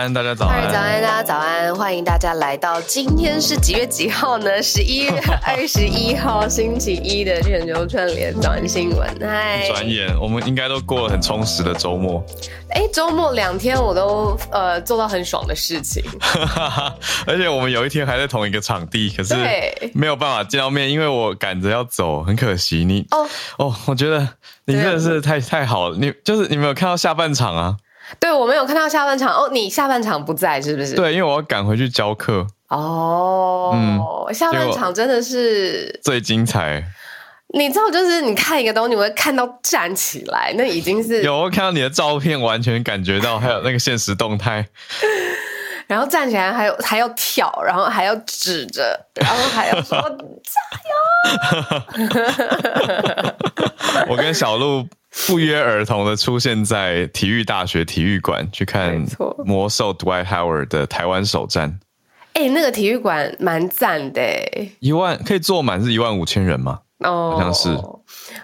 安，大家早安！早安，大家早安！欢迎大家来到今天是几月几号呢？十一月 二十一号，星期一的全球串联早安新闻。嗨，转眼我们应该都过了很充实的周末。哎，周末两天我都呃做到很爽的事情，而且我们有一天还在同一个场地，可是没有办法见到面，因为我赶着要走，很可惜。你哦哦，我觉得你真的是太太好了，你就是你没有看到下半场啊。对，我没有看到下半场哦。你下半场不在是不是？对，因为我要赶回去教课。哦，嗯，下半场真的是最精彩。你知道，就是你看一个东西，你会看到站起来，那已经是 有看到你的照片，完全感觉到还有那个现实动态。然后站起来，还有还要跳，然后还要指着，然后还要说 加油。我跟小鹿。不约而同的出现在体育大学体育馆去看魔兽 Dwight Howard 的台湾首战。哎，那个体育馆蛮赞的，一万可以坐满是一万五千人吗？哦，好像是。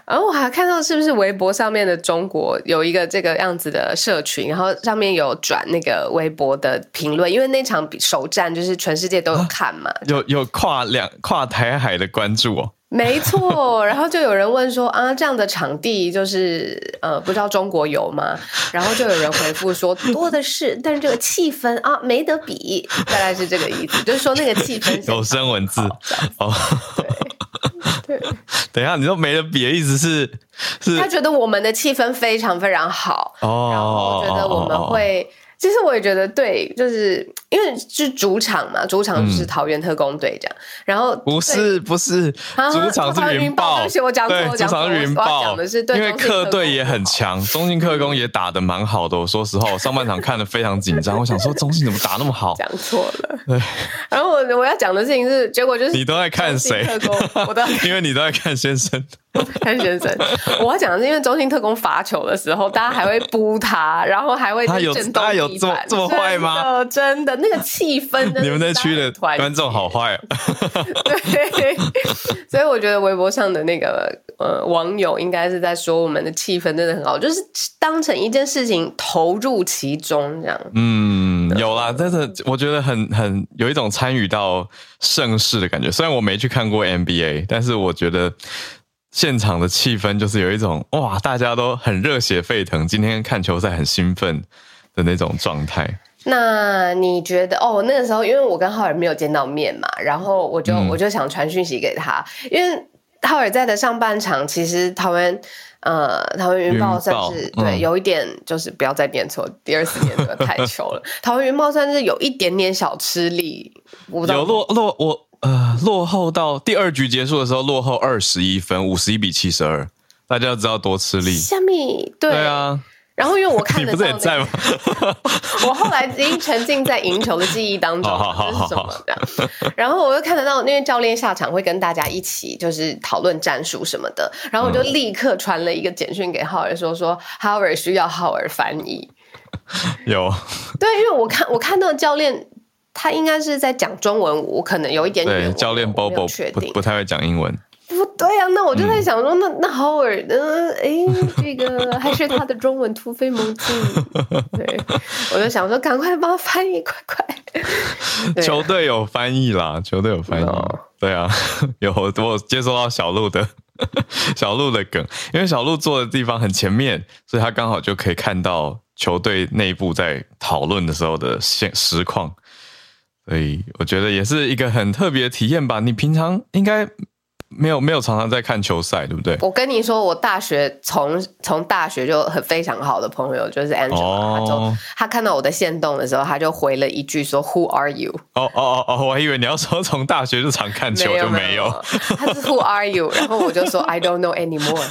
然后我还看到是不是微博上面的中国有一个这个样子的社群，然后上面有转那个微博的评论，因为那场首战就是全世界都有看嘛，有有跨两跨台海的关注哦。没错，然后就有人问说啊，这样的场地就是呃，不知道中国有吗？然后就有人回复说多的是，但是这个气氛啊，没得比，大概是这个意思，就是说那个气氛有声文字哦。对，等一下，你说没得比的意思是是？他觉得我们的气氛非常非常好哦，然后觉得我们会。其实我也觉得对，就是因为是主场嘛，主场就是桃园特工队这样。然后不是不是，主场是云豹。对不起，我讲错，主场是云豹。讲的是因为客队也很强，中信客工也打的蛮好的。我说实话，我上半场看的非常紧张，我想说中信怎么打那么好？讲错了。对。然后我我要讲的事情是，结果就是你都在看谁？我都 因为你都在看先生。看先生，我要讲的是，因为中心特工罚球的时候，大家还会扑他，然后还会他有他有这么这么坏吗？真的，那个气氛，你们那区的观众好坏。对，所以我觉得微博上的那个呃网友应该是在说我们的气氛真的很好，就是当成一件事情投入其中这样。嗯，有啦，但是我觉得很很有一种参与到盛世的感觉。虽然我没去看过 NBA，但是我觉得。现场的气氛就是有一种哇，大家都很热血沸腾，今天看球赛很兴奋的那种状态。那你觉得哦，那个时候因为我跟浩尔没有见到面嘛，然后我就我就想传讯息给他，因为浩尔在的上半场其实台湾呃台湾云豹算是对有一点就是不要再念错，第二次念的太糗了。台湾云豹算是有一点点小吃力，有落落我。呃，落后到第二局结束的时候，落后二十一分，五十一比七十二，大家要知道多吃力。虾米？对啊。然后因为我看 你不是也在吗？我后来已经沉浸在赢球的记忆当中，这是什么的？然后我又看得到，因为教练下场会跟大家一起就是讨论战术什么的，然后我就立刻传了一个简讯给浩尔说说，浩尔需要浩尔翻译。有。对，因为我看我看到教练。他应该是在讲中文，我可能有一点点教练 Bobo 不不太会讲英文。不对啊，那我就在想说，那那 Howard，嗯，哎，这个还是他的中文突飞猛进。对，我就想说，赶快帮他翻译，快快。球队有翻译啦，球队有翻译。对啊，有我接收到小鹿的 小鹿的梗，因为小鹿坐的地方很前面，所以他刚好就可以看到球队内部在讨论的时候的现实况。所以我觉得也是一个很特别的体验吧。你平常应该。没有没有常常在看球赛，对不对？我跟你说，我大学从从大学就很非常好的朋友就是 Angela，他就他看到我的线动的时候，他就回了一句说 Who are you？哦哦哦哦，我还以为你要说从大学就常看球就没有，他是 Who are you？然后我就说 I don't know anymore。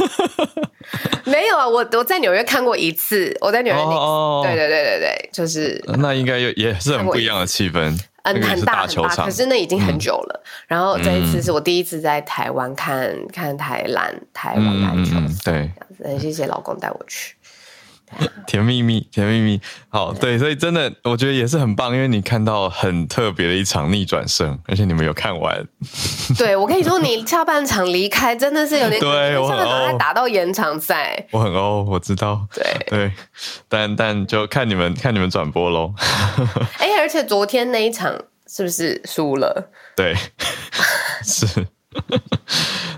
没有啊，我我在纽约看过一次，我在纽约哦，对对对对对，就是那应该也也是很不一样的气氛。嗯，很大很大，可是那已经很久了。然后这一次是我第一次在台湾看看台篮台湾篮球，对，很谢谢老公带我去。甜蜜蜜，甜蜜蜜，好，对，所以真的我觉得也是很棒，因为你看到很特别的一场逆转胜，而且你们有看完。对，我跟你说，你下半场离开真的是有点，对，下半场还打到延长赛，我很欧，我知道，对。对，但但就看你们看你们转播喽。哎，而且昨天那一场是不是输了？对，是，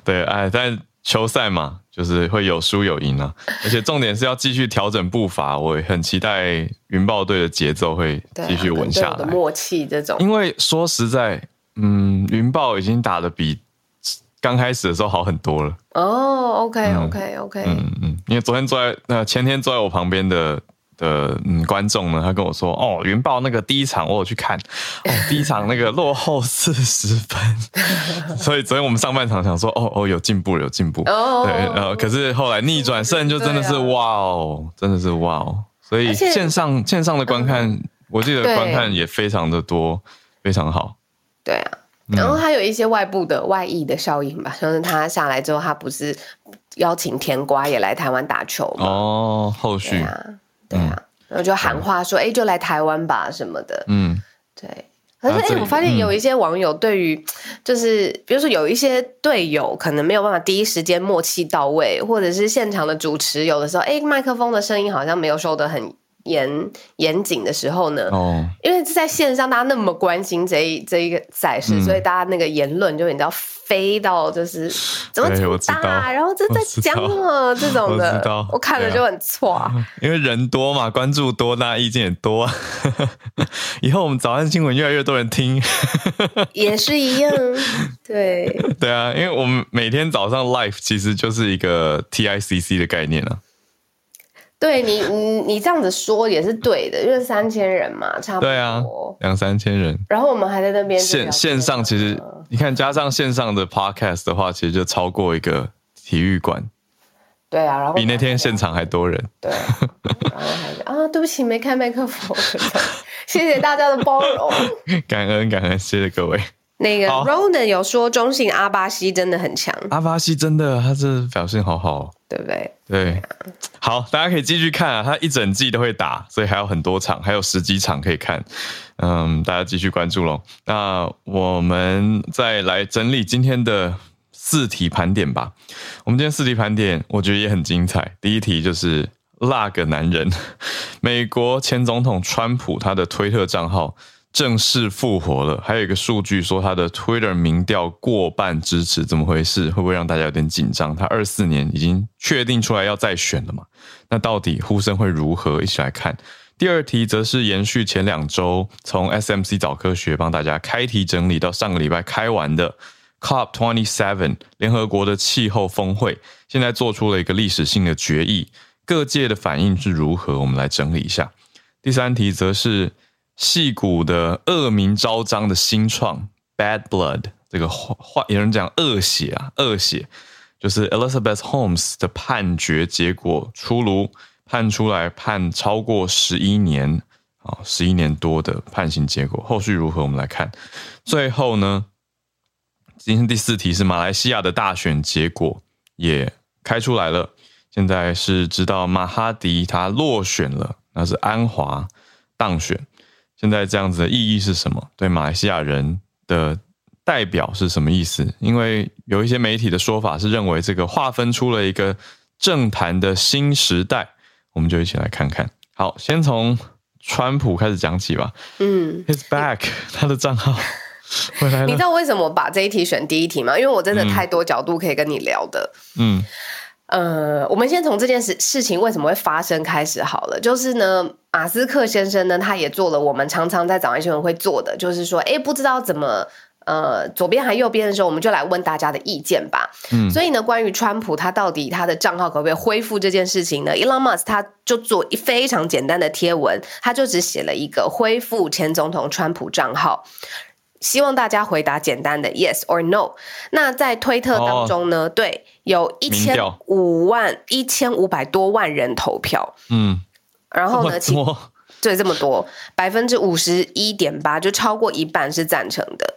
对，哎，但球赛嘛。就是会有输有赢啊，而且重点是要继续调整步伐。我很期待云豹队的节奏会继续稳下来，默契这种。因为说实在，嗯，云豹已经打的比刚开始的时候好很多了。哦，OK，OK，OK，嗯嗯，因为昨天坐在那前天坐在我旁边的。的嗯，观众呢？他跟我说：“哦，云豹那个第一场我有去看，哦，第一场那个落后四十分，所以昨天我们上半场想说，哦哦，有进步，有进步，对，然后可是后来逆转胜就真的是哇哦，真的是哇哦，所以线上线上的观看，我记得观看也非常的多，非常好。对啊，然后还有一些外部的外溢的效应吧，像是他下来之后，他不是邀请甜瓜也来台湾打球吗？哦，后续啊。对啊，然后就喊话说：“哎，就来台湾吧什么的。”嗯，对。可是哎，我发现有一些网友对于，就是比如说有一些队友可能没有办法第一时间默契到位，或者是现场的主持有的时候，哎，麦克风的声音好像没有收得很。严严谨的时候呢，哦，因为在线上大家那么关心这一这一个赛事，所以大家那个言论就你知道飞到就是怎么么大，然后这在讲了这种的，我看了就很错，因为人多嘛，关注多，大家意见也多，以后我们早安新闻越来越多人听，也是一样，对。对啊，因为我们每天早上 live 其实就是一个 TICC 的概念啊。对你，你你这样子说也是对的，因为三千人嘛，差不多。对啊，两三千人。然后我们还在那边线线上，其实你看加上线上的 podcast 的话，其实就超过一个体育馆。对啊，然后比那天现场还多人。对，然后还啊，对不起，没开麦克风，谢谢大家的包容，感恩感恩，谢谢各位。那个 Ronan 有说中性阿巴西真的很强，阿巴西真的他这表现好好，对不对？对，好，大家可以继续看啊，他一整季都会打，所以还有很多场，还有十几场可以看，嗯，大家继续关注喽。那我们再来整理今天的四题盘点吧。我们今天四题盘点，我觉得也很精彩。第一题就是那个男人，美国前总统川普他的推特账号。正式复活了，还有一个数据说他的 Twitter 民调过半支持，怎么回事？会不会让大家有点紧张？他二四年已经确定出来要再选了嘛？那到底呼声会如何？一起来看。第二题则是延续前两周从 SMC 早科学帮大家开题整理到上个礼拜开完的 COP Twenty Seven 联合国的气候峰会，现在做出了一个历史性的决议，各界的反应是如何？我们来整理一下。第三题则是。戏骨的恶名昭彰的新创 Bad Blood，这个话有人讲恶血啊，恶血就是 Elizabeth Holmes 的判决结果出炉，判出来判超过十一年啊，十一年多的判刑结果，后续如何？我们来看。最后呢，今天第四题是马来西亚的大选结果也开出来了，现在是知道马哈迪他落选了，那是安华当选。现在这样子的意义是什么？对马来西亚人的代表是什么意思？因为有一些媒体的说法是认为这个划分出了一个政坛的新时代，我们就一起来看看。好，先从川普开始讲起吧。嗯，His back，他的账号。你知道为什么我把这一题选第一题吗？因为我真的太多角度可以跟你聊的。嗯。呃，我们先从这件事事情为什么会发生开始好了。就是呢，马斯克先生呢，他也做了我们常常在早安新闻会做的，就是说，哎，不知道怎么，呃，左边还右边的时候，我们就来问大家的意见吧。嗯，所以呢，关于川普他到底他的账号可不可以恢复这件事情呢？Elon Musk 他就做一非常简单的贴文，他就只写了一个恢复前总统川普账号。希望大家回答简单的 yes or no。那在推特当中呢，对，有一千五万一千五百多万人投票，嗯，然后呢，对，这么多，百分之五十一点八，就超过一半是赞成的。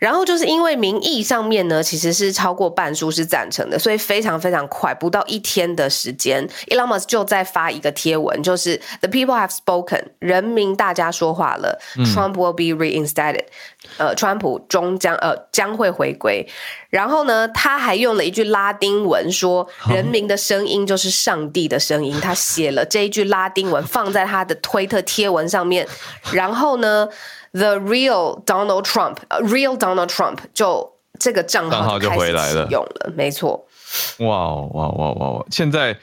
然后就是因为民意上面呢，其实是超过半数是赞成的，所以非常非常快，不到一天的时间，Elon Musk 就在发一个贴文，就是 The people have spoken，人民大家说话了，Trump will be reinstated，呃，川普终将呃将会回归。然后呢，他还用了一句拉丁文说，人民的声音就是上帝的声音。他写了这一句拉丁文放在他的推特贴文上面，然后呢。The real Donald Trump，呃，real Donald Trump，就这个账号就回来了，用了，没错。哇哇哇哇哇！现在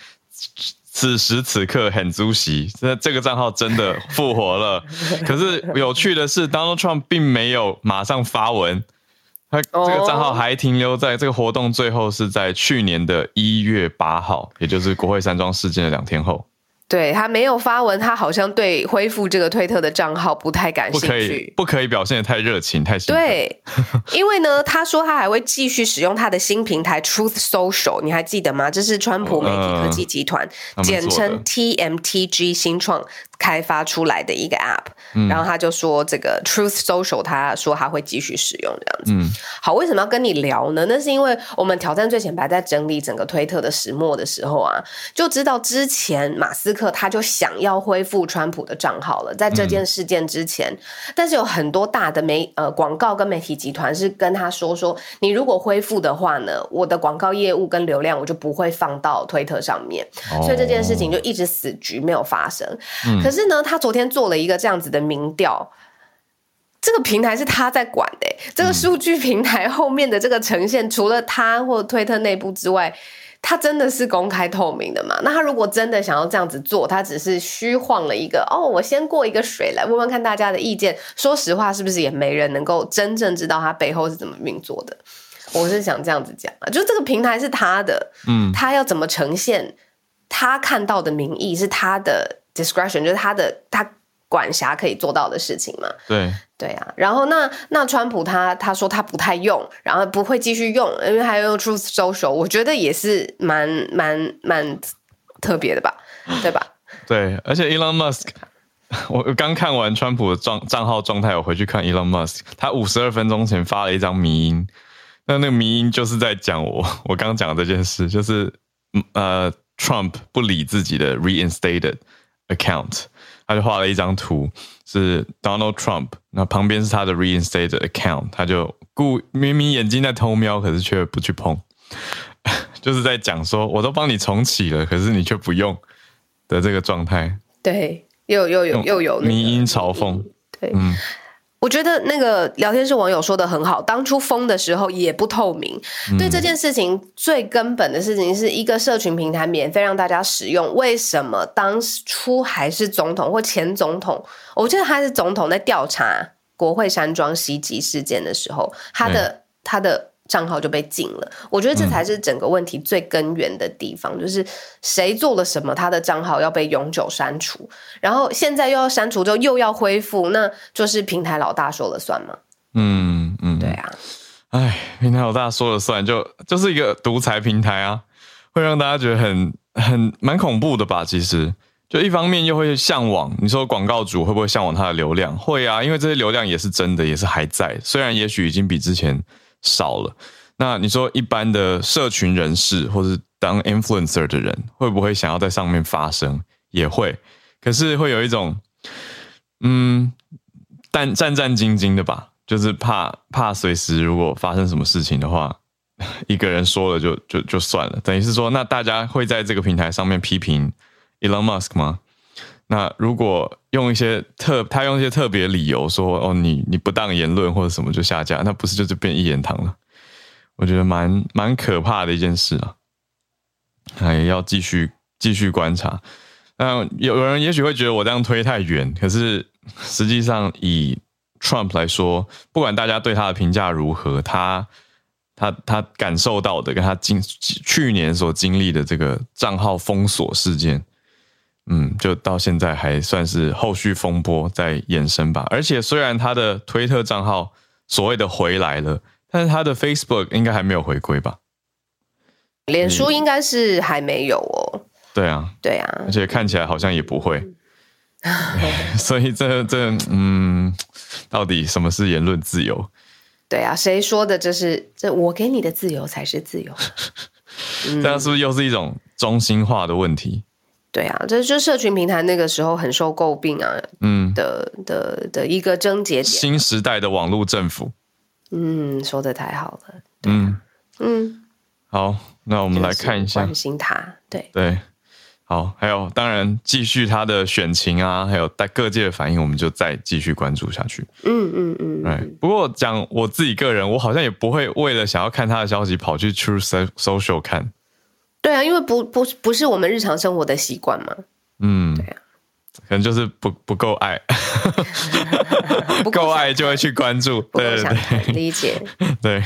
此时此刻很足席，这这个账号真的复活了。可是有趣的是，Donald Trump 并没有马上发文，他这个账号还停留在这个活动最后是在去年的一月八号，也就是国会山庄事件的两天后。对他没有发文，他好像对恢复这个推特的账号不太感兴趣。不可以，不可以表现的太热情，太对。因为呢，他说他还会继续使用他的新平台 Truth Social，你还记得吗？这是川普媒体科技集团，简称 TMTG 新创。开发出来的一个 App，然后他就说这个 Truth Social，他说他会继续使用这样子。好，为什么要跟你聊呢？那是因为我们挑战最前排在整理整个推特的始末的时候啊，就知道之前马斯克他就想要恢复川普的账号了，在这件事件之前，但是有很多大的媒呃广告跟媒体集团是跟他说说，你如果恢复的话呢，我的广告业务跟流量我就不会放到推特上面，所以这件事情就一直死局没有发生。可可是呢，他昨天做了一个这样子的民调，这个平台是他在管的，这个数据平台后面的这个呈现，除了他或推特内部之外，他真的是公开透明的嘛？那他如果真的想要这样子做，他只是虚晃了一个哦，我先过一个水来问问看大家的意见。说实话，是不是也没人能够真正知道他背后是怎么运作的？我是想这样子讲啊，就这个平台是他的，嗯，他要怎么呈现他看到的民意是他的。Discretion 就是他的他管辖可以做到的事情嘛？对对啊，然后那那川普他他说他不太用，然后不会继续用，因为还用 Truth Social，我觉得也是蛮蛮蛮特别的吧，对吧？对，而且 Elon Musk，我刚看完川普的账账号状态，我回去看 Elon Musk，他五十二分钟前发了一张迷音，那那个迷音就是在讲我我刚讲的这件事，就是呃 Trump 不理自己的 reinstated。account，他就画了一张图，是 Donald Trump，那旁边是他的 reinstated account，他就故明明眼睛在偷瞄，可是却不去碰，就是在讲说，我都帮你重启了，可是你却不用的这个状态。对，又又有又有迷音嘲讽。对，嗯。我觉得那个聊天室网友说的很好，当初封的时候也不透明。对这件事情最根本的事情是一个社群平台免费让大家使用，为什么当初还是总统或前总统？我记得他是总统在调查国会山庄袭击事件的时候，他的他的。账号就被禁了，我觉得这才是整个问题最根源的地方，就是谁做了什么，他的账号要被永久删除，然后现在又要删除之后又要恢复，那就是平台老大说了算吗？嗯嗯，对啊，哎，平台老大说了算，就就是一个独裁平台啊，会让大家觉得很很蛮恐怖的吧？其实，就一方面又会向往，你说广告主会不会向往他的流量？会啊，因为这些流量也是真的，也是还在，虽然也许已经比之前。少了，那你说一般的社群人士或者当 influencer 的人，会不会想要在上面发声？也会，可是会有一种，嗯，但战战兢兢的吧。就是怕怕随时如果发生什么事情的话，一个人说了就就就算了，等于是说，那大家会在这个平台上面批评 Elon Musk 吗？那如果用一些特他用一些特别理由说哦你你不当言论或者什么就下架，那不是就是变一言堂了？我觉得蛮蛮可怕的一件事啊，还要继续继续观察。那有有人也许会觉得我这样推太远，可是实际上以 Trump 来说，不管大家对他的评价如何，他他他感受到的跟他经去年所经历的这个账号封锁事件，嗯，就到现在还算是后续风波在延伸吧。而且虽然他的推特账号所谓的回来了，但是他的 Facebook 应该还没有回归吧？脸书应该是还没有哦。对啊，对啊，而且看起来好像也不会，所以这这嗯，到底什么是言论自由？对啊，谁说的？这是这我给你的自由才是自由？这样是不是又是一种中心化的问题？对啊，这就社群平台那个时候很受诟病啊，嗯的的的一个症结点。新时代的网络政府，嗯，说的太好了，嗯嗯，好，那我们来看一下关心他，对对。好，还有当然继续他的选情啊，还有在各界的反应，我们就再继续关注下去。嗯嗯嗯。哎，不过讲我自己个人，我好像也不会为了想要看他的消息跑去 True Social 看。对啊，因为不不不是我们日常生活的习惯嘛。嗯，对啊，可能就是不不够爱，不 够爱就会去关注。对对对，理解。对，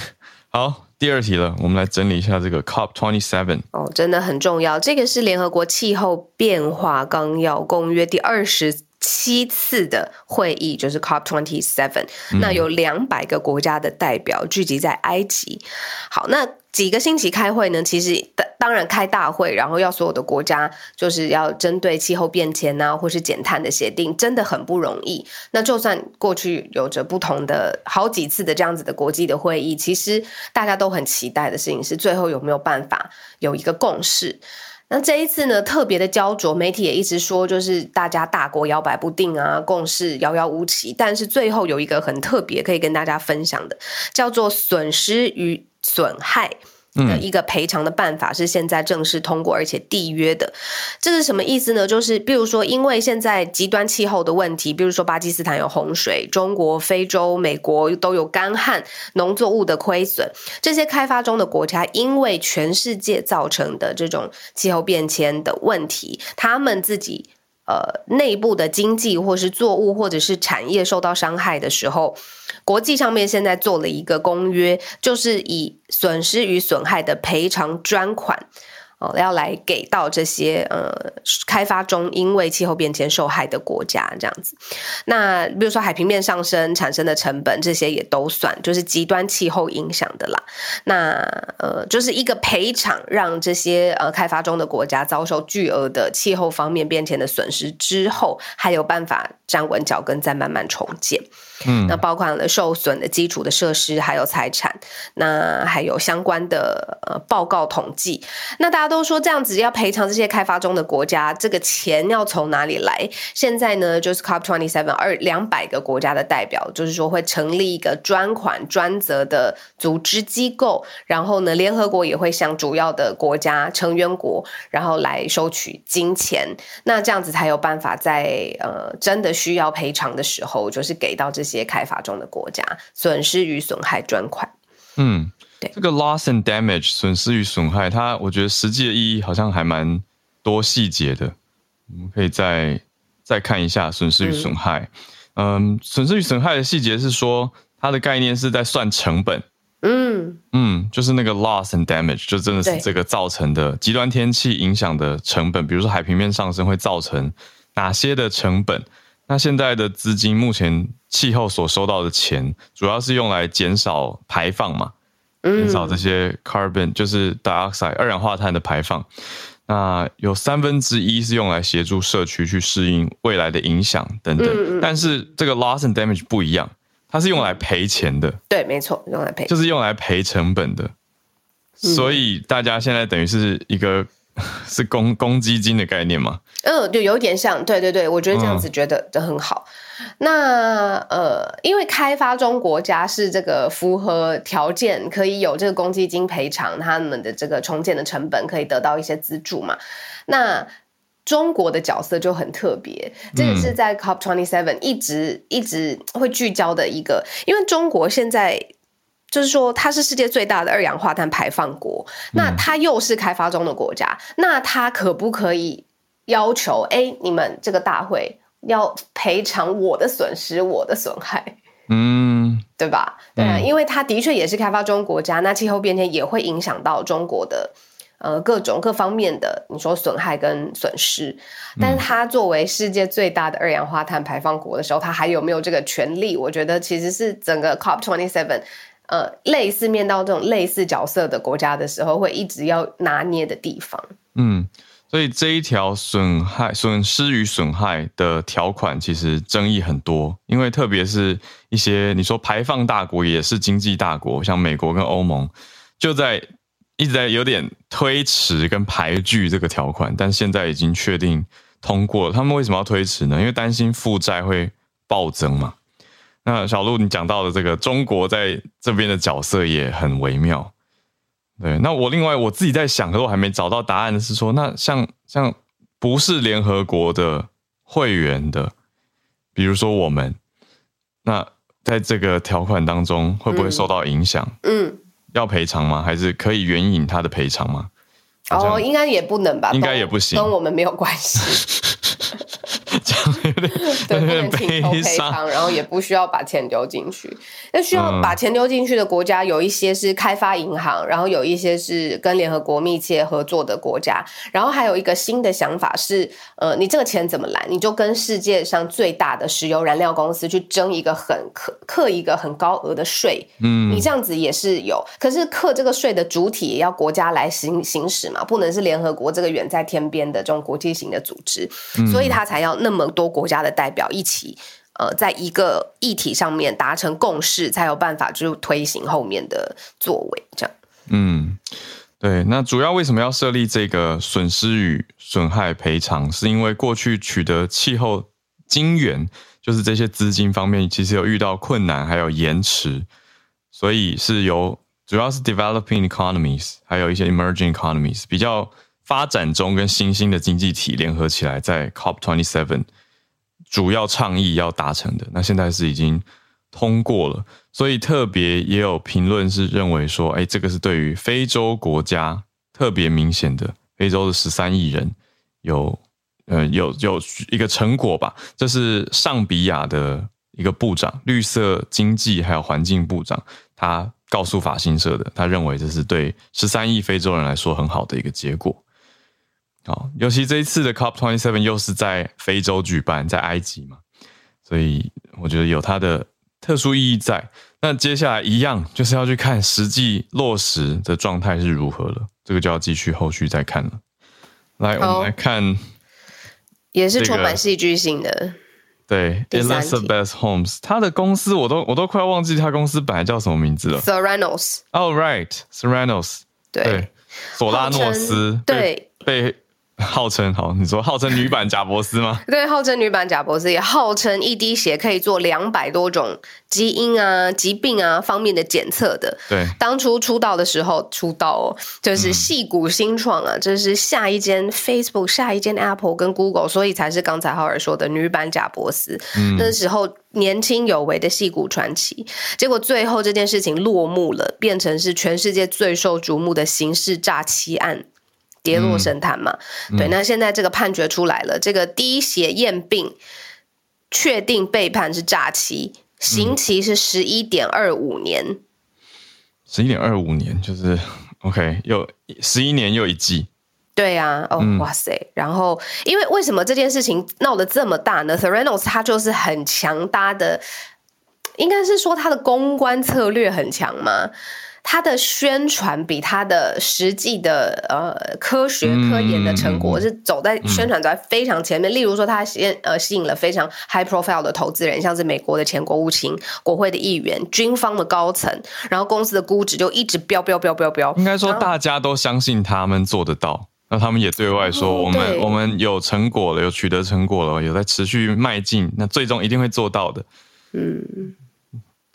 好。第二题了，我们来整理一下这个 COP twenty seven 哦，真的很重要。这个是联合国气候变化纲要公约第二十七次的会议，就是 COP twenty seven。那有两百个国家的代表聚集在埃及。好，那。几个星期开会呢？其实当当然开大会，然后要所有的国家就是要针对气候变迁啊，或是减碳的协定，真的很不容易。那就算过去有着不同的好几次的这样子的国际的会议，其实大家都很期待的事情是最后有没有办法有一个共识。那这一次呢，特别的焦灼，媒体也一直说，就是大家大国摇摆不定啊，共识遥遥无期。但是最后有一个很特别可以跟大家分享的，叫做损失与。损害的一个赔偿的办法是现在正式通过而且缔约的，这是什么意思呢？就是比如说，因为现在极端气候的问题，比如说巴基斯坦有洪水，中国、非洲、美国都有干旱、农作物的亏损，这些开发中的国家因为全世界造成的这种气候变迁的问题，他们自己。呃，内部的经济或是作物或者是产业受到伤害的时候，国际上面现在做了一个公约，就是以损失与损害的赔偿专款。哦，要来给到这些呃开发中因为气候变迁受害的国家这样子，那比如说海平面上升产生的成本，这些也都算，就是极端气候影响的啦。那呃，就是一个赔偿，让这些呃开发中的国家遭受巨额的气候方面变迁的损失之后，还有办法站稳脚跟，再慢慢重建。嗯，那包括了受损的基础的设施，还有财产，那还有相关的呃报告统计。那大家都说这样子要赔偿这些开发中的国家，这个钱要从哪里来？现在呢，就是 COP twenty seven 二两百个国家的代表，就是说会成立一个专款专责的组织机构，然后呢，联合国也会向主要的国家成员国，然后来收取金钱。那这样子才有办法在呃真的需要赔偿的时候，就是给到这。些开发中的国家损失与损害专款，嗯，对，这个 loss and damage 损失与损害，它我觉得实际的意义好像还蛮多细节的，我们可以再再看一下损失与损害。嗯，损失与损害的细节是说，它的概念是在算成本，嗯嗯，就是那个 loss and damage 就真的是这个造成的极端天气影响的成本，比如说海平面上升会造成哪些的成本。那现在的资金，目前气候所收到的钱，主要是用来减少排放嘛，减少这些 carbon 就是 dioxide 二氧化碳的排放。那有三分之一是用来协助社区去适应未来的影响等等。但是这个 loss and damage 不一样，它是用来赔钱的。对，没错，用来赔，就是用来赔成本的。所以大家现在等于是一个 是公公积金的概念吗？嗯，就有点像，对对对，我觉得这样子觉得的很好。那呃，因为开发中国家是这个符合条件，可以有这个公积金赔偿他们的这个重建的成本，可以得到一些资助嘛。那中国的角色就很特别，这也是在 COP twenty seven 一直一直会聚焦的一个，因为中国现在就是说它是世界最大的二氧化碳排放国，那它又是开发中的国家，那它可不可以要求哎，你们这个大会？要赔偿我的损失，我的损害，嗯，对吧？对啊，因为它的确也是开发中国家，那气候变迁也会影响到中国的呃各种各方面的你说损害跟损失。但是它作为世界最大的二氧化碳排放国的时候，它还有没有这个权利？我觉得其实是整个 COP twenty seven 呃类似面到这种类似角色的国家的时候，会一直要拿捏的地方。嗯。所以这一条损害、损失与损害的条款，其实争议很多。因为特别是一些你说排放大国，也是经济大国，像美国跟欧盟，就在一直在有点推迟跟排拒这个条款。但现在已经确定通过了。他们为什么要推迟呢？因为担心负债会暴增嘛。那小鹿，你讲到的这个中国在这边的角色也很微妙。对，那我另外我自己在想，可是我还没找到答案的是说，那像像不是联合国的会员的，比如说我们，那在这个条款当中会不会受到影响？嗯，要赔偿吗？还是可以援引他的赔偿吗？哦，应该也不能吧？应该也不行，跟我们没有关系。对，不能请求赔偿，然后也不需要把钱丢进去。那需要把钱丢进去的国家，有一些是开发银行，然后有一些是跟联合国密切合作的国家。然后还有一个新的想法是，呃，你这个钱怎么来？你就跟世界上最大的石油燃料公司去争一个很克克一个很高额的税。嗯，你这样子也是有，可是克这个税的主体也要国家来行行使嘛，不能是联合国这个远在天边的这种国际型的组织，所以他才要那么多国家的代表一起。呃，在一个议题上面达成共识，才有办法就推行后面的作为。这样，嗯，对。那主要为什么要设立这个损失与损害赔偿？是因为过去取得气候金源，就是这些资金方面，其实有遇到困难，还有延迟，所以是由主要是 developing economies，还有一些 emerging economies，比较发展中跟新兴的经济体联合起来，在 COP twenty seven。主要倡议要达成的，那现在是已经通过了，所以特别也有评论是认为说，哎，这个是对于非洲国家特别明显的，非洲的十三亿人有，呃，有有一个成果吧。这是上比亚的一个部长，绿色经济还有环境部长，他告诉法新社的，他认为这是对十三亿非洲人来说很好的一个结果。好，尤其这一次的 COP twenty seven 又是在非洲举办，在埃及嘛，所以我觉得有它的特殊意义在。那接下来一样就是要去看实际落实的状态是如何了，这个就要继续后续再看了。来，我们来看，也是充满戏剧性的。对，Elizabeth Holmes，他的公司我都我都快要忘记他公司本来叫什么名字了。Theranos。Oh right，Serranos。对，索拉诺斯。对，被。号称好，你说号称女版贾博斯吗？对，号称女版贾博斯，也号称一滴血可以做两百多种基因啊、疾病啊方面的检测的。对，当初出道的时候，出道哦，就是戏骨新创啊，这是下一间 Facebook、下一间 Apple 跟 Google，所以才是刚才浩尔说的女版贾博斯。那时候年轻有为的戏骨传奇，结果最后这件事情落幕了，变成是全世界最受瞩目的刑事诈欺案。跌落神坛嘛？对，那现在这个判决出来了，这个滴血验病确定被判是诈欺，刑期是十一点二五年。十一点二五年就是 OK，又十一年又一季。对呀，哦哇塞！然后，因为为什么这件事情闹得这么大呢？Theranos 他就是很强大的，应该是说他的公关策略很强吗？他的宣传比它的实际的呃科学科研的成果是走在宣传在非常前面。例如说，它吸呃吸引了非常 high profile 的投资人，像是美国的前国务卿、国会的议员、军方的高层，然后公司的估值就一直飙飙飙飙飙。应该说，大家都相信他们做得到。那他们也对外说，我们对我们有成果了，有取得成果了，有在持续迈进，那最终一定会做到的。嗯，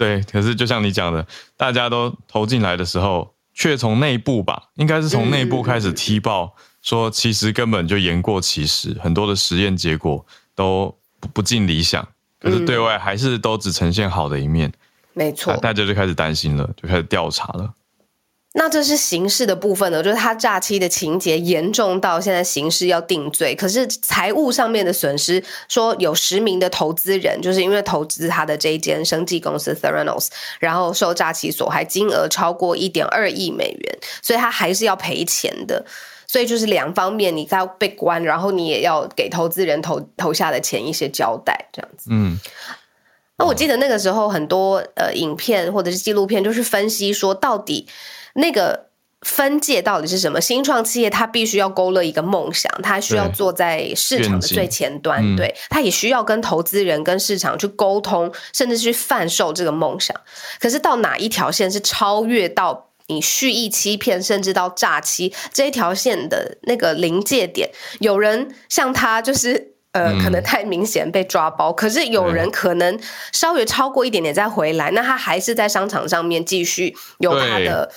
对，可是就像你讲的，大家都投进来的时候，却从内部吧，应该是从内部开始踢爆，说其实根本就言过其实，很多的实验结果都不不尽理想，可是对外还是都只呈现好的一面，没错大。大家就开始担心了，就开始调查了。那这是刑事的部分呢，就是他诈欺的情节严重到现在刑事要定罪，可是财务上面的损失，说有十名的投资人就是因为投资他的这一间生技公司 Theranos，然后受诈欺所害，金额超过一点二亿美元，所以他还是要赔钱的。所以就是两方面，你要被关，然后你也要给投资人投投下的钱一些交代，这样子。嗯，那我记得那个时候很多呃影片或者是纪录片，就是分析说到底那个分界到底是什么。新创企业它必须要勾勒一个梦想，它需要坐在市场的最前端，对，它也需要跟投资人、跟市场去沟通，甚至去贩售这个梦想。可是到哪一条线是超越到？你蓄意欺骗，甚至到诈欺这一条线的那个临界点，有人像他就是呃，嗯可能太明显被抓包，可是有人可能稍微超过一点点再回来，那他还是在商场上面继续有他的，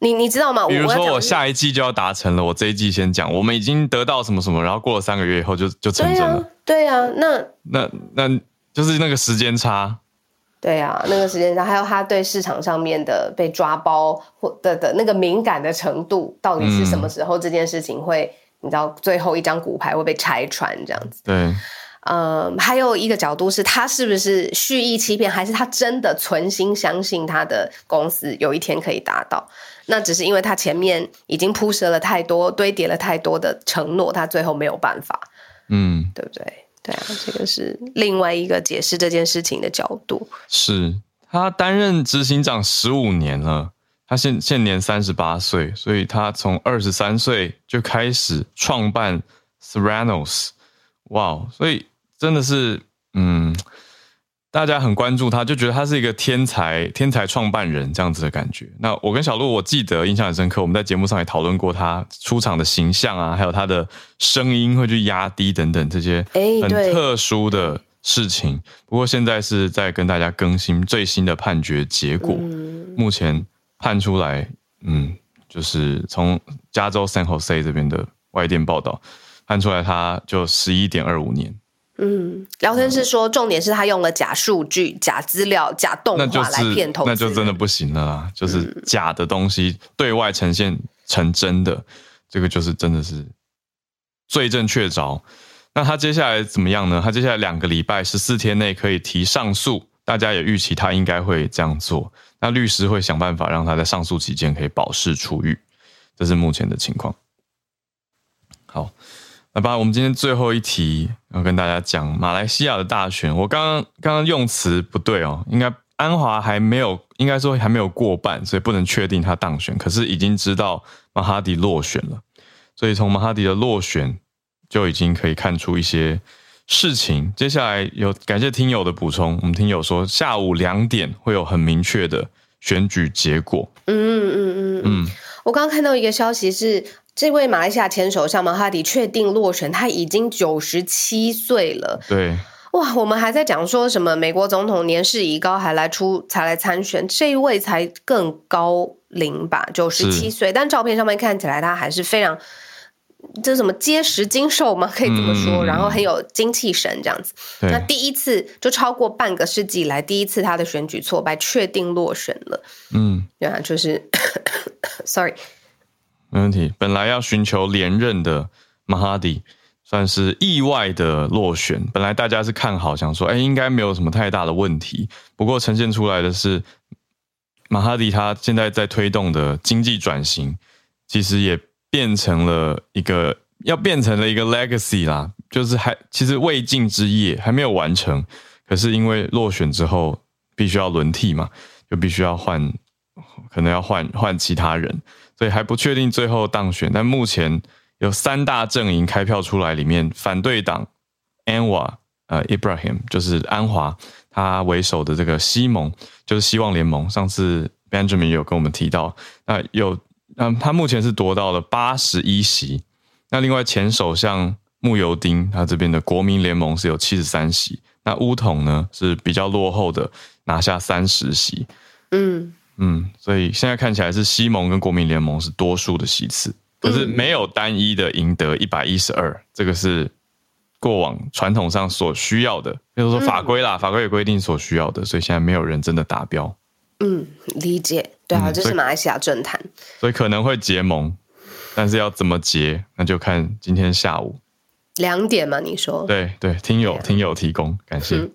你你知道吗？比如说我下一季就要达成了，我这一季先讲，我们已经得到什么什么，然后过了三个月以后就就成真了。，对啊，那那那就是那个时间差，对啊，那个时间差还有他对市场上面的被抓包或的的那个敏感的程度，到底是什么时候这件事情会，你知道最后一张骨牌会被拆穿这样子。对，嗯，还有一个角度是他是不是蓄意欺骗，还是他真的存心相信他的公司有一天可以达到？那只是因为他前面已经铺设了太多、堆叠了太多的承诺，他最后没有办法，嗯，对不对？对啊，这个是另外一个解释这件事情的角度。是他担任执行长十五年了，他现现年三十八岁，所以他从二十三岁就开始创办 Theranos，哇，所以真的是，嗯，大家很关注他，就觉得他是一个天才天才创办人这样子的感觉。那我跟小鹿，我记得印象很深刻，我们在节目上也讨论过他出场的形象啊，还有他的声音会去压低等等这些很特殊的事情。不过现在是在跟大家更新最新的判决结果，嗯，目前判出来，嗯，就是从加州 San Jose 这边的外电报道判出来，他就十一点二五年。嗯，聊天室说，重点是他用了假数据、假资料、假动画来骗投资人，那就真的不行了啦，就是假的东西对外呈现成真的，这个就是真的是罪证确凿。那他接下来怎么样呢？他接下来两个礼拜十四天内可以提上诉，大家也预期他应该会这样做。那律师会想办法让他在上诉期间可以保释出狱，这是目前的情况。好，那吧我们今天最后一题要跟大家讲马来西亚的大选。我刚刚刚刚用词不对哦，应该安华还没有，应该说还没有过半，所以不能确定他当选。可是已经知道马哈迪落选了，所以从马哈迪的落选就已经可以看出一些事情。接下来有感谢听友的补充，我们听友说下午两点会有很明确的选举结果。嗯嗯嗯嗯。嗯，我刚刚看到一个消息是，这位马来西亚前首相马哈迪确定落选，他已经九十七岁了。对，哇，我们还在讲说什么美国总统年事已高还来出才来参选，这一位才更高龄吧，九十七岁，但照片上面看起来他还是非常。这什么结实精瘦吗？可以这么说，然后很有精气神这样子。那第一次就超过半个世纪以来，第一次他的选举挫败，确定落选了。嗯，对啊，就是，sorry，没问题。本来要寻求连任的马哈迪，算是意外的落选。本来大家是看好，想说，哎，应该没有什么太大的问题。不过呈现出来的是，马哈迪他现在在推动的经济转型，其实也变成了一个要变成了一个 legacy 啦，就是还其实未尽之业还没有完成。可是因为落选之后，必须要轮替嘛，就必须要换，可能要换换其他人。所以还不确定最后当选，但目前有三大阵营开票出来，里面反对党 Anwa 呃 Ibrahim 就是安华他为首的这个西盟，就是希望联盟。上次 Benjamin 有跟我们提到，那有嗯，他目前是夺到了八十一席，那另外前首相穆尤丁他这边的国民联盟是有七十三席，那乌统呢是比较落后的，拿下三十席。嗯嗯，所以现在看起来是西蒙跟国民联盟是多数的席次，可是没有单一的赢得一百一十二，这个是过往传统上所需要的，就是说法规啦，法规有规定所需要的，所以现在没有人真的达标。嗯，理解。对啊，这是马来西亚政坛，所以可能会结盟，但是要怎么结，那就看今天下午两点嘛。你说？对对，听友听友提供，感谢。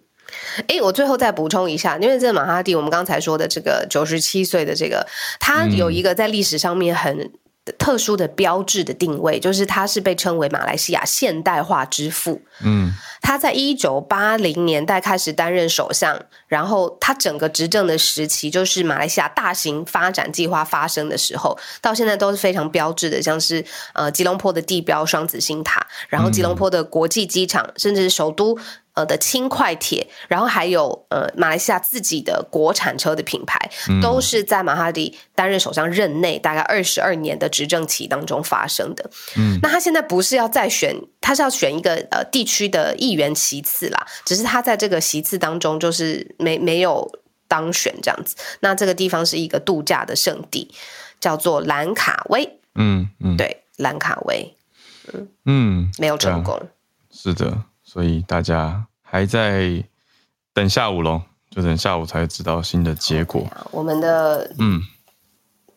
哎，我最后再补充一下，因为这个马哈蒂，我们刚才说的这个九十七岁的这个，他有一个在历史上面很。特殊的标志的定位，就是他是被称为马来西亚现代化之父。嗯，他在一九八零年代开始担任首相，然后他整个执政的时期，就是马来西亚大型发展计划发生的时候，到现在都是非常标志的，像是呃吉隆坡的地标双子星塔，然后吉隆坡的国际机场，甚至首都。呃的轻快铁，然后还有呃马来西亚自己的国产车的品牌，都是在马哈迪担任首相任内大概二十二年的执政期当中发生的。嗯，那他现在不是要再选，他是要选一个呃地区的议员席次啦，只是他在这个席次当中就是没没有当选这样子。那这个地方是一个度假的圣地，叫做兰卡威。嗯嗯，对，兰卡威。嗯嗯，没有成功。是的。所以大家还在等下午喽，就等下午才知道新的结果。我们的嗯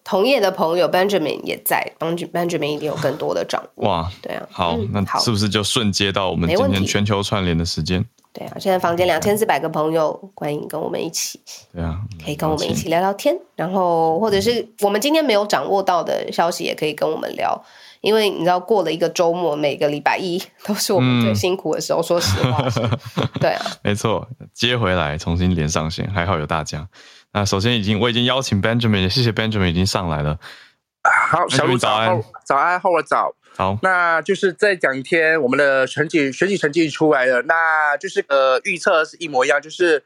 同业的朋友 Benjamin 也在，Benjamin 一定有更多的掌握。哇，对啊，好，那是不是就瞬接到我们今天全球串联的时间？对啊，现在房间两千四百个朋友，欢迎跟我们一起。对啊，可以跟我们一起聊聊天，然后或者是我们今天没有掌握到的消息，也可以跟我们聊。因为你知道，过了一个周末，每个礼拜一都是我们最辛苦的时候。说实话，对啊，没错，接回来重新连上线，还好有大家。那首先已经我已经邀请 Benjamin，谢谢 Benjamin 已经上来了。好，小鹿早安，早安，后我早。好，那就是再讲一天，我们的选举选举成绩出来了，那就是呃预测是一模一样，就是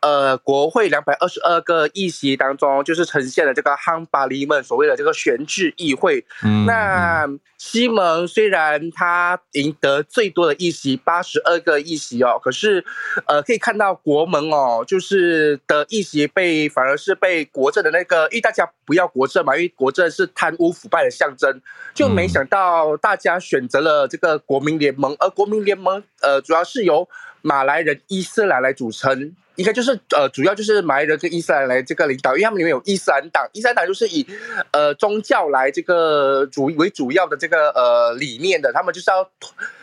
呃国会两百二十二个议席当中，就是呈现了这个汉巴里们所谓的这个选制议会。嗯，那西蒙虽然他赢得最多的议席八十二个议席哦，可是呃可以看到国盟哦，就是的议席被反而是被国政的那个，因为大家不要国政嘛，因为国政是贪污腐败的象征，就没想到。大家选择了这个国民联盟，而国民联盟呃，主要是由马来人、伊斯兰来组成，应该就是呃，主要就是马来人跟伊斯兰来这个领导，因为他们里面有伊斯兰党，伊斯兰党就是以呃宗教来这个主为主要的这个呃理念的，他们就是要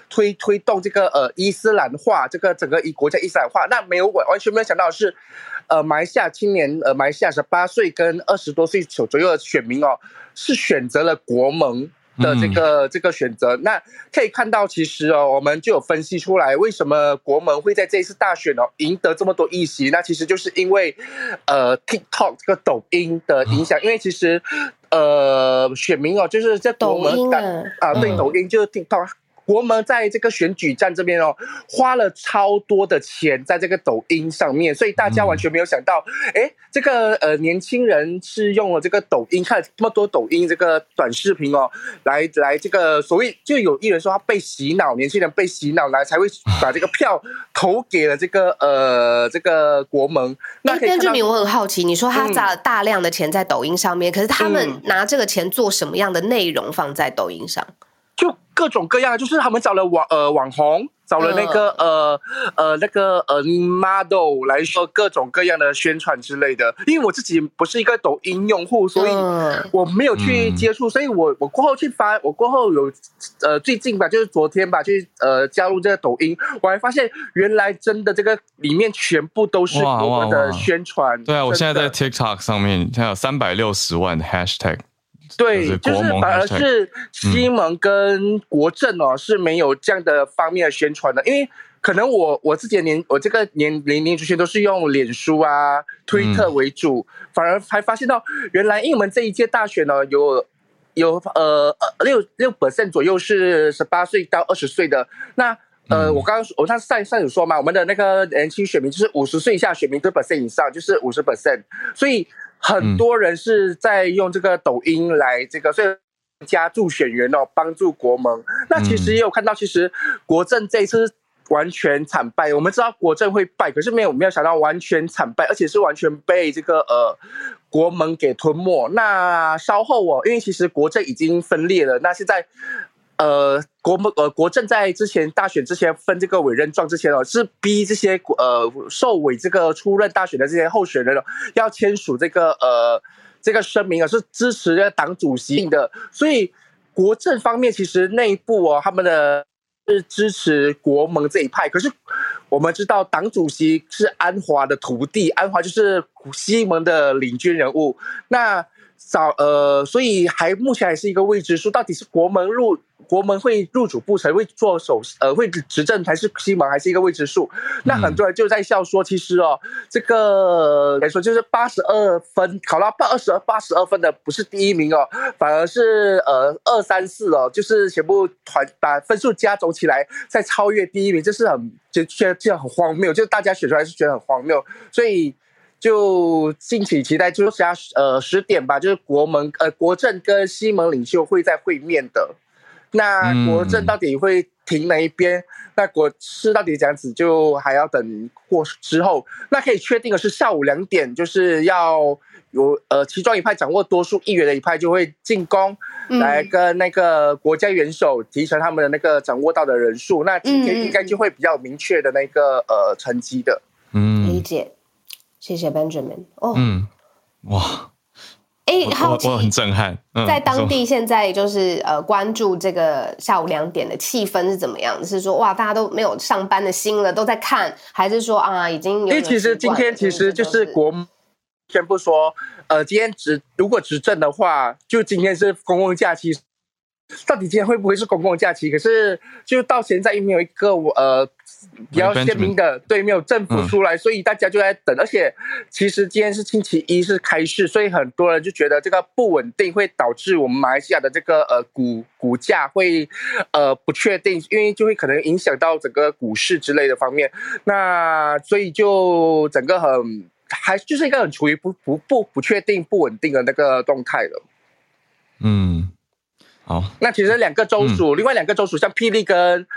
推推动这个呃伊斯兰化，这个整个一国家伊斯兰化。那没有完完全没有想到的是，呃，马来西亚青年呃，马来西亚十八岁跟二十多岁左左右的选民哦，是选择了国盟。的这个这个选择，那可以看到，其实哦，我们就有分析出来，为什么国门会在这一次大选哦赢得这么多议席？那其实就是因为，呃，TikTok 这个抖音的影响，因为其实，呃，选民哦，就是在抖音啊，对，抖音就是 TikTok。国门在这个选举战这边哦，花了超多的钱在这个抖音上面，所以大家完全没有想到，哎，这个呃年轻人是用了这个抖音看了这么多抖音这个短视频哦，来来这个所谓就有艺人说他被洗脑，年轻人被洗脑来才会把这个票投给了这个呃这个国门。那边志明，我很好奇，你说他砸了大量的钱在抖音上面，可是他们拿这个钱做什么样的内容放在抖音上？就各种各样，就是他们找了网呃网红，找了那个呃呃那个呃 model 来说各种各样的宣传之类的。因为我自己不是一个抖音用户，所以我没有去接触，所以我我过后去发，我过后有呃最近吧，就是昨天吧，去呃加入这个抖音，我还发现原来真的这个里面全部都是我们的宣传。对啊，我现在在 TikTok 上面，它有三百六十万的 Hashtag。对，就是反而是西蒙跟国政哦是没有这样的方面的宣传的，因为可能我我自己的年我这个年龄年族群都是用脸书啊、推特为主，反而还发现到原来因为我们这一届大选呢有有呃六六 percent 左右是十八岁到二十岁的，那呃我刚刚我上上上有说嘛，我们的那个年轻选民就是五十岁以下选民对 percent 以上就是五十 percent，所以。很多人是在用这个抖音来这个，所以加助选员哦，帮助国盟。那其实也有看到，其实国政这一次完全惨败。我们知道国政会败，可是没有没有想到完全惨败，而且是完全被这个呃国盟给吞没。那稍后哦，因为其实国政已经分裂了，那现在。呃，国盟呃国政在之前大选之前分这个委任状之前哦，是逼这些呃受委这个出任大选的这些候选人哦，要签署这个呃这个声明啊，是支持这个党主席的。所以国政方面其实内部哦，他们的是支持国盟这一派。可是我们知道党主席是安华的徒弟，安华就是西蒙的领军人物。那早呃，所以还目前还是一个未知数，到底是国门入。国门会入主不成，会做首呃会执政还是西蒙还是一个未知数？那很多人就在笑说，其实哦，这个来说就是八十二分考到八二十二八十二分的不是第一名哦，反而是呃二三四哦，就是全部团把分数加总起来再超越第一名，这是很就觉得这样很荒谬，就是大家选出来是觉得很荒谬，所以就敬请期待，就是下呃十点吧，就是国门呃国政跟西蒙领袖会在会面的。那国政到底会停哪一边？那国事到底怎样子，就还要等过之后。那可以确定的是，下午两点就是要有呃，其中一派掌握多数议员的一派就会进攻，来跟那个国家元首提成他们的那个掌握到的人数。那今天应该就会比较明确的那个呃成绩的。嗯，理解。谢谢 Benjamin。哦，嗯，哇。哎，好我很震撼。在当地现在就是呃，关注这个下午两点的气氛是怎么样？是说哇，大家都没有上班的心了，都在看，还是说啊，已经？因为其实今天其实就是国宣布说，呃，今天执如果执政的话，就今天是公共假期。到底今天会不会是公共假期？可是就到现在又没有一个呃比较鲜明的对，没有政府出来，所以大家就在等。而且其实今天是星期一，是开市，所以很多人就觉得这个不稳定会导致我们马来西亚的这个呃股股价会呃不确定，因为就会可能影响到整个股市之类的方面。那所以就整个很还就是一个很处于不不不不确定、不稳定的那个动态了。嗯。好，那其实两个州属，另外两个州属像霹雳跟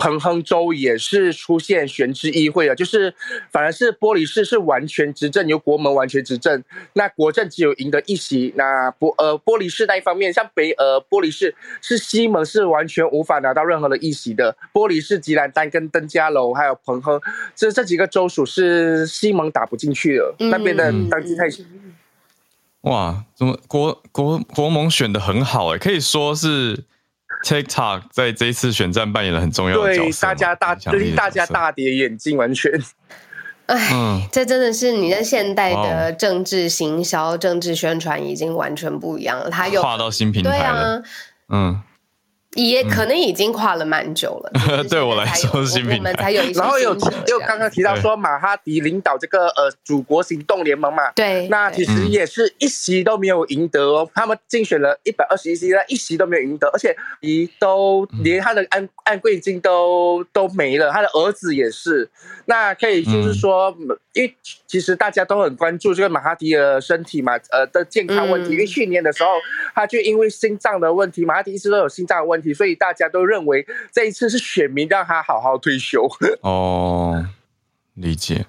彭亨州也是出现悬之议会了，就是反而是玻璃市是完全执政，由国门完全执政，那国政只有赢得一席。那玻呃玻璃市那一方面，像北呃玻璃市是西蒙是完全无法拿到任何的一席的。玻璃市、吉兰丹跟登嘉楼还有彭亨，这这几个州属是西蒙打不进去的，那边的当地太。哇，怎么国国国盟选的很好哎，可以说是 TikTok 在这一次选战扮演了很重要的角色，大家大令大家大跌眼镜，完全。哎，这真的是你在现代的政治行销、政治宣传已经完全不一样了。他又跨到新平台了，嗯。也可能已经跨了蛮久了，对我来说是新品牌。然后有又刚刚提到说马哈迪领导这个呃祖国行动联盟嘛，对，那其实也是一席都没有赢得哦。他们竞选了一百二十一席，但一席都没有赢得，而且一都连他的安安贵金都都没了，他的儿子也是。那可以就是说，因为其实大家都很关注这个马哈迪的身体嘛，呃的健康问题。因为去年的时候，他就因为心脏的问题，马哈迪一直都有心脏的问题，所以大家都认为这一次是选民让他好好退休。哦，理解。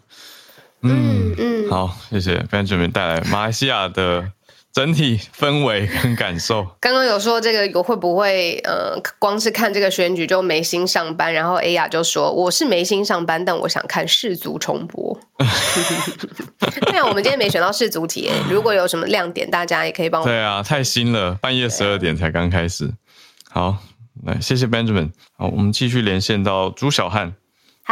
嗯嗯，好，谢谢 Benjamin 带来马来西亚的。整体氛围跟感受，刚刚有说这个有会不会呃，光是看这个选举就没心上班？然后 A 亚就说我是没心上班，但我想看世足重播。对啊，我们今天没选到世足题，如果有什么亮点，大家也可以帮我。对啊，太新了，半夜十二点才刚开始。好，来谢谢 Benjamin。好，我们继续连线到朱小汉。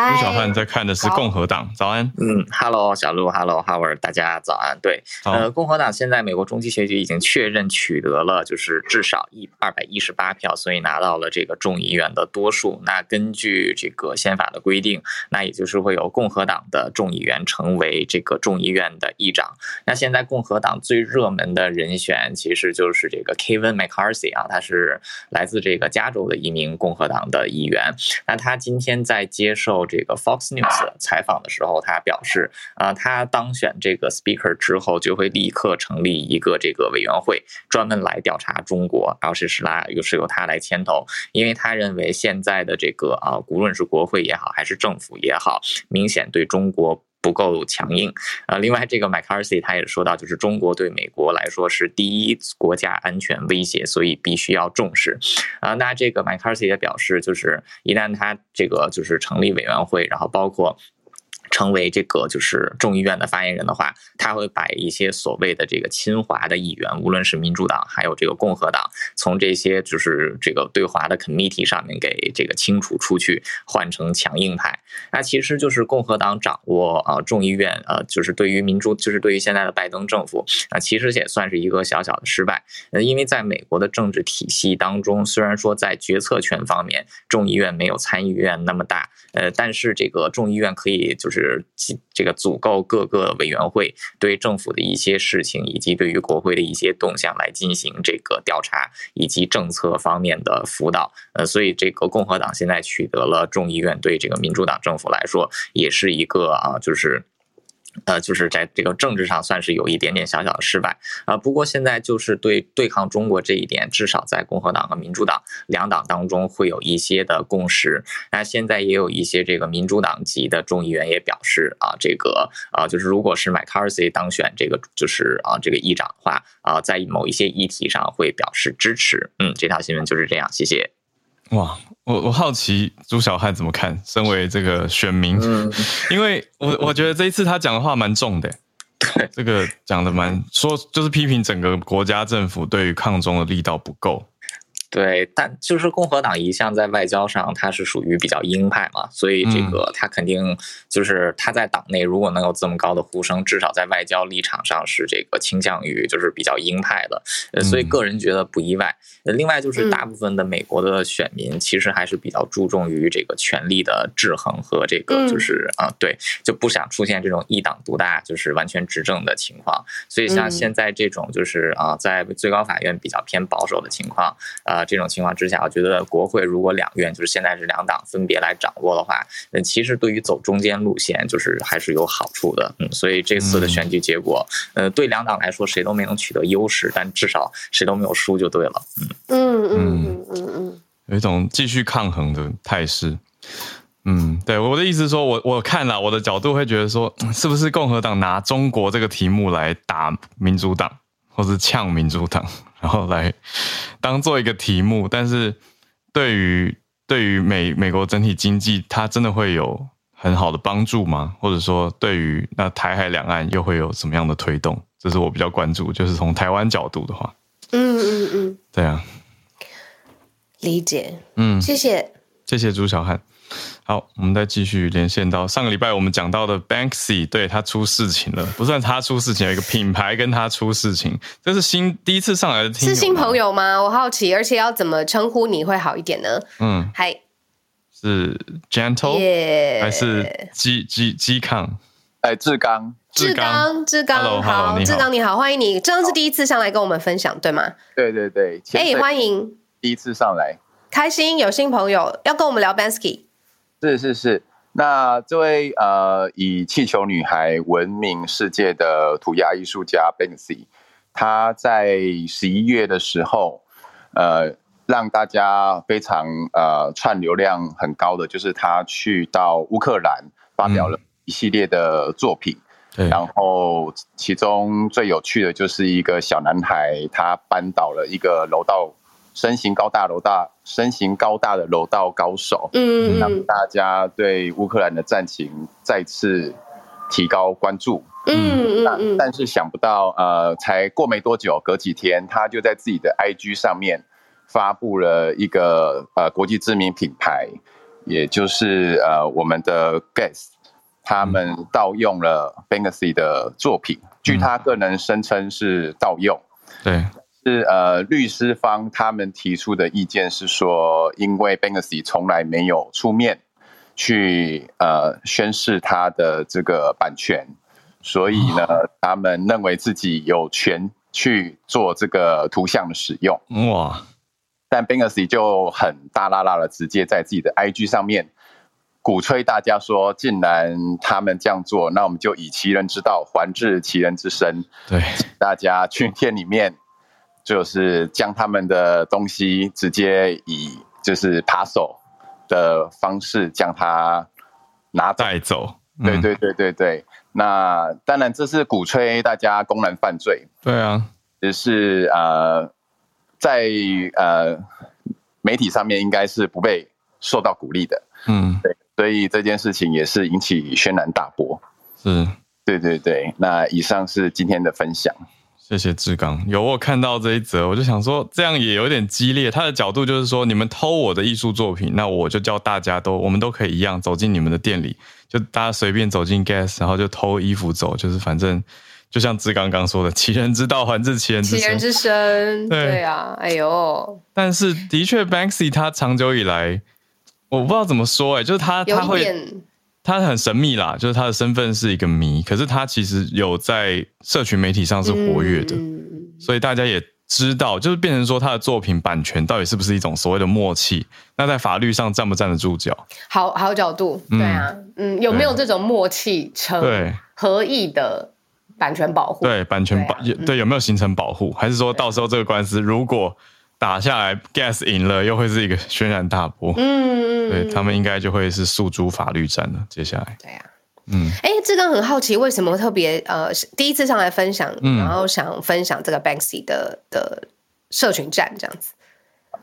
朱小汉在看的是共和党，早安。嗯，Hello，小鹿，Hello Howard，大家早安。对，呃，共和党现在美国中期选举已经确认取得了就是至少一二百一十八票，所以拿到了这个众议院的多数。那根据这个宪法的规定，那也就是会有共和党的众议员成为这个众议院的议长。那现在共和党最热门的人选其实就是这个 Kevin McCarthy 啊，他是来自这个加州的一名共和党的议员。那他今天在接受。这个 Fox News 采访的时候，他表示啊，他当选这个 Speaker 之后，就会立刻成立一个这个委员会，专门来调查中国，然后是是拉又是由他来牵头，因为他认为现在的这个啊，无论是国会也好，还是政府也好，明显对中国。不够强硬，啊，另外这个 McCarthy 他也说到，就是中国对美国来说是第一国家安全威胁，所以必须要重视，啊，那这个 McCarthy 也表示，就是一旦他这个就是成立委员会，然后包括。成为这个就是众议院的发言人的话，他会把一些所谓的这个亲华的议员，无论是民主党还有这个共和党，从这些就是这个对华的 committee 上面给这个清除出去，换成强硬派。那其实就是共和党掌握啊众议院，呃，就是对于民主，就是对于现在的拜登政府，啊，其实也算是一个小小的失败。呃，因为在美国的政治体系当中，虽然说在决策权方面，众议院没有参议院那么大，呃，但是这个众议院可以就是。是这个足够各个委员会，对政府的一些事情，以及对于国会的一些动向来进行这个调查，以及政策方面的辅导。呃，所以这个共和党现在取得了众议院，对这个民主党政府来说，也是一个啊，就是。呃，就是在这个政治上算是有一点点小小的失败啊。不过现在就是对对抗中国这一点，至少在共和党和民主党两党当中会有一些的共识。那现在也有一些这个民主党籍的众议员也表示啊，这个啊，就是如果是 McCarthy 当选这个就是啊这个议长的话啊，在某一些议题上会表示支持。嗯，这条新闻就是这样，谢谢。哇，我我好奇朱小汉怎么看？身为这个选民，因为我我觉得这一次他讲的话蛮重的，对，这个讲的蛮说，就是批评整个国家政府对于抗中的力道不够。对，但就是共和党一向在外交上，它是属于比较鹰派嘛，所以这个他肯定就是他在党内如果能有这么高的呼声，至少在外交立场上是这个倾向于就是比较鹰派的，呃，所以个人觉得不意外。另外就是大部分的美国的选民其实还是比较注重于这个权力的制衡和这个就是啊，对，就不想出现这种一党独大，就是完全执政的情况。所以像现在这种就是啊，在最高法院比较偏保守的情况，啊。这种情况之下，我觉得国会如果两院就是现在是两党分别来掌握的话，那其实对于走中间路线就是还是有好处的。嗯，所以这次的选举结果，呃，对两党来说谁都没能取得优势，但至少谁都没有输就对了。嗯嗯嗯嗯嗯，有一种继续抗衡的态势。嗯，对，我的意思是说，我我看了我的角度会觉得说，是不是共和党拿中国这个题目来打民主党，或是呛民主党？然后来当做一个题目，但是对于对于美美国整体经济，它真的会有很好的帮助吗？或者说，对于那台海两岸又会有什么样的推动？这是我比较关注，就是从台湾角度的话，嗯嗯嗯，对啊，理解，嗯，谢谢，谢谢朱小汉。好，我们再继续连线到上个礼拜我们讲到的 Banksy，对他出事情了，不算他出事情，有一个品牌跟他出事情，这是新第一次上来的听，是新朋友吗？我好奇，而且要怎么称呼你会好一点呢？嗯，嗨，是 Gentle 还是基基基康？哎，志刚，志刚，志刚，好，志刚你好，欢迎你，这刚是第一次上来跟我们分享，对吗？对对对，哎，欢迎，第一次上来，开心有新朋友要跟我们聊 Banksy。是是是，那这位呃以气球女孩闻名世界的涂鸦艺术家 Banksy，他在十一月的时候，呃让大家非常呃串流量很高的，就是他去到乌克兰发表了一系列的作品，然后其中最有趣的就是一个小男孩，他扳倒了一个楼道。身形高大、楼大、身形高大的楼道高手，嗯，让大家对乌克兰的战情再次提高关注，嗯嗯但是想不到，呃，才过没多久，隔几天，他就在自己的 IG 上面发布了一个呃国际知名品牌，也就是呃我们的 Guess，他们盗用了 Banksy 的作品，据他个人声称是盗用，对。是呃，律师方他们提出的意见是说，因为 Banksy 从来没有出面去呃宣示他的这个版权，所以呢，他们认为自己有权去做这个图像的使用。哇！但 Banksy 就很大啦啦的直接在自己的 IG 上面鼓吹大家说，既然他们这样做，那我们就以其人之道还治其人之身。对，大家去店里面，就是将他们的东西直接以就是扒手的方式将它拿。带走。对对对对对，那当然这是鼓吹大家公然犯罪。对啊，只是呃，在呃媒体上面应该是不被受到鼓励的。嗯，对，所以这件事情也是引起轩然大波。是，对对对。那以上是今天的分享。谢谢志刚，有我看到这一则，我就想说，这样也有点激烈。他的角度就是说，你们偷我的艺术作品，那我就叫大家都，我们都可以一样走进你们的店里，就大家随便走进 Guess，然后就偷衣服走，就是反正就像志刚刚说的，其人之道还治其人之身。其人之身，对啊，哎呦。但是的确，Banksy 他长久以来，我不知道怎么说，哎，就是他他会。他很神秘啦，就是他的身份是一个谜，可是他其实有在社群媒体上是活跃的，所以大家也知道，就是变成说他的作品版权到底是不是一种所谓的默契？那在法律上站不站得住脚？好好角度，对啊，嗯，有没有这种默契成合意的版权保护？对，版权保对有没有形成保护？还是说到时候这个官司如果？打下来，Gas 赢了，又会是一个轩然大波。嗯，对他们应该就会是诉诸法律战了。接下来，对呀，嗯，哎，志刚很好奇，为什么特别呃第一次上来分享，然后想分享这个 Banksy 的的社群战这样子。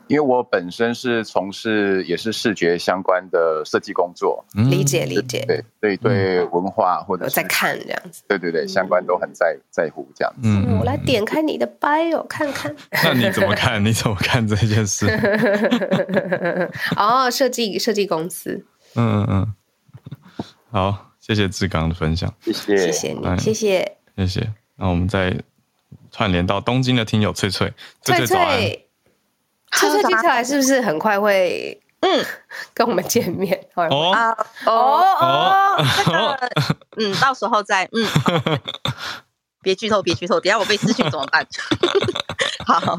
因为我本身是从事也是视觉相关的设计工作，理解理解，对对对，文化或者在看这样子，对对对，相关都很在在乎这样子。嗯，我来点开你的 bio 看看。那你怎么看？你怎么看这件事？哦，设计设计公司。嗯嗯嗯，好，谢谢志刚的分享，谢谢谢谢你，谢谢谢谢。那我们再串联到东京的听友翠翠，翠翠。车车接下来是不是很快会嗯 跟我们见面？哦啊哦哦，这个 嗯，到时候再嗯，别剧透，别剧透，等下我被私讯怎么办？好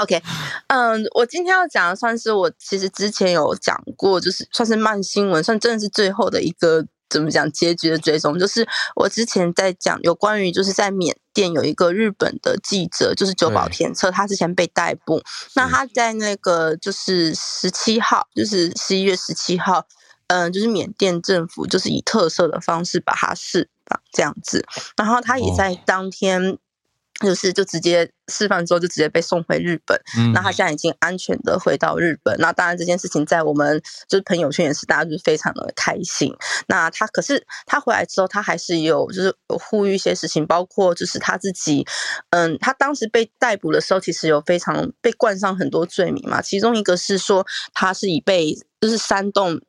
，OK，嗯，我今天要讲的算是我其实之前有讲过，就是算是慢新闻，算真的是最后的一个。怎么讲结局的追踪？就是我之前在讲有关于，就是在缅甸有一个日本的记者，就是久保田彻，他之前被逮捕。那他在那个就是十七号，就是十一月十七号，嗯，就是缅甸政府就是以特色的方式把他释放这样子。然后他也在当天。就是就直接释放之后就直接被送回日本，那他现在已经安全的回到日本。那当然这件事情在我们就是朋友圈也是大家就是非常的开心。那他可是他回来之后，他还是有就是有呼吁一些事情，包括就是他自己，嗯，他当时被逮捕的时候，其实有非常被冠上很多罪名嘛。其中一个是说他是以被就是煽动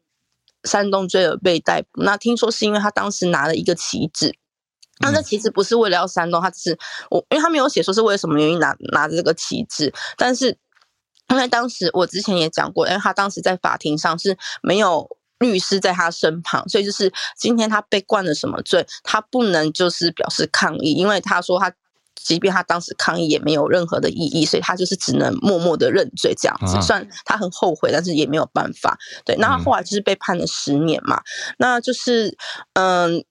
煽动罪而被逮捕。那听说是因为他当时拿了一个旗帜。那这其实不是为了要煽动，他只是我，因为他没有写说是为了什么原因拿拿着这个旗帜，但是因为当时我之前也讲过，因为他当时在法庭上是没有律师在他身旁，所以就是今天他被冠了什么罪，他不能就是表示抗议，因为他说他即便他当时抗议也没有任何的意义，所以他就是只能默默的认罪这样子，算他很后悔，但是也没有办法。对，那他后来就是被判了十年嘛，那就是嗯。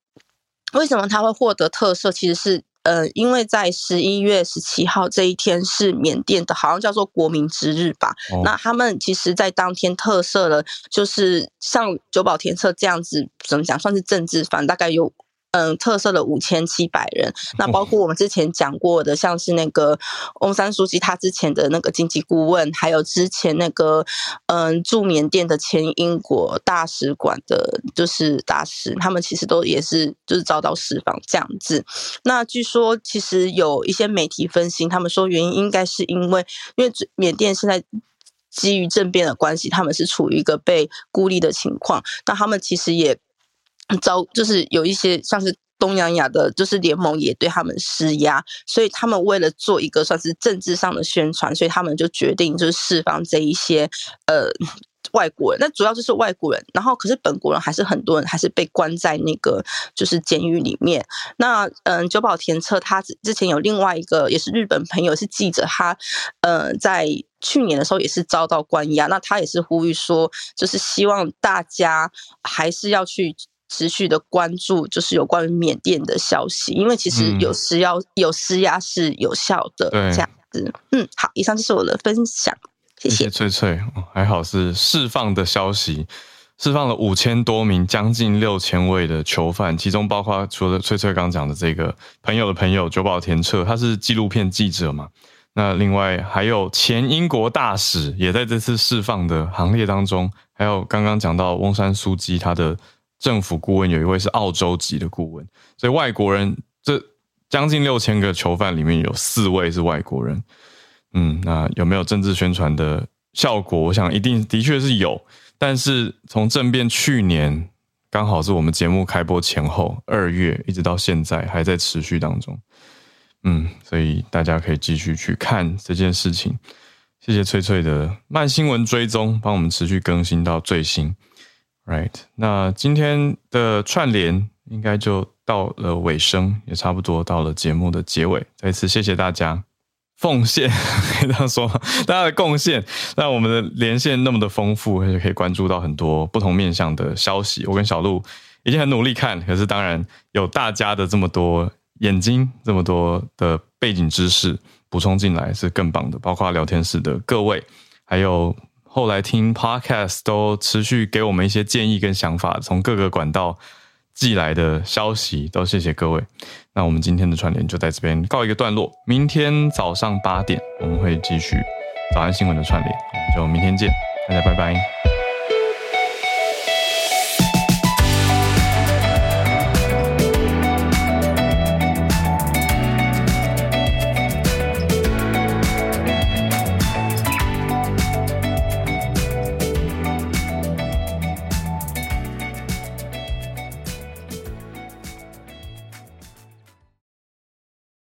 为什么他会获得特赦？其实是，呃，因为在十一月十七号这一天是缅甸的，好像叫做国民之日吧。那他们其实，在当天特赦了，就是像久保田策这样子，怎么讲，算是政治犯，大概有。嗯，特色的五千七百人，那包括我们之前讲过的，像是那个翁山书记他之前的那个经济顾问，还有之前那个嗯驻缅甸的前英国大使馆的，就是大使，他们其实都也是就是遭到释放这样子。那据说其实有一些媒体分析，他们说原因应该是因为，因为缅甸现在基于政变的关系，他们是处于一个被孤立的情况，那他们其实也。遭就是有一些像是东洋亚的，就是联盟也对他们施压，所以他们为了做一个算是政治上的宣传，所以他们就决定就是释放这一些呃外国人。那主要就是外国人，然后可是本国人还是很多人还是被关在那个就是监狱里面。那嗯，久保田策他之前有另外一个也是日本朋友是记者，他呃在。去年的时候也是遭到关押，那他也是呼吁说，就是希望大家还是要去持续的关注，就是有关于缅甸的消息，因为其实有施压有施压是有效的，这样子。嗯，好，以上就是我的分享，谢谢翠翠，还好是释放的消息。释放了五千多名，将近六千位的囚犯，其中包括除了翠翠刚讲的这个朋友的朋友久保田彻，他是纪录片记者嘛。那另外还有前英国大使也在这次释放的行列当中，还有刚刚讲到翁山苏基，他的政府顾问有一位是澳洲籍的顾问，所以外国人这将近六千个囚犯里面有四位是外国人。嗯，那有没有政治宣传的效果？我想一定的确是有。但是从政变去年刚好是我们节目开播前后二月，一直到现在还在持续当中。嗯，所以大家可以继续去看这件事情。谢谢翠翠的慢新闻追踪，帮我们持续更新到最新。Right，那今天的串联应该就到了尾声，也差不多到了节目的结尾。再次谢谢大家。奉献，可以这样说，大家的贡献让我们的连线那么的丰富，而且可以关注到很多不同面向的消息。我跟小鹿已经很努力看，可是当然有大家的这么多眼睛，这么多的背景知识补充进来是更棒的。包括聊天室的各位，还有后来听 Podcast 都持续给我们一些建议跟想法，从各个管道。寄来的消息都谢谢各位，那我们今天的串联就在这边告一个段落。明天早上八点我们会继续早安新闻的串联，我们就明天见，大家拜拜。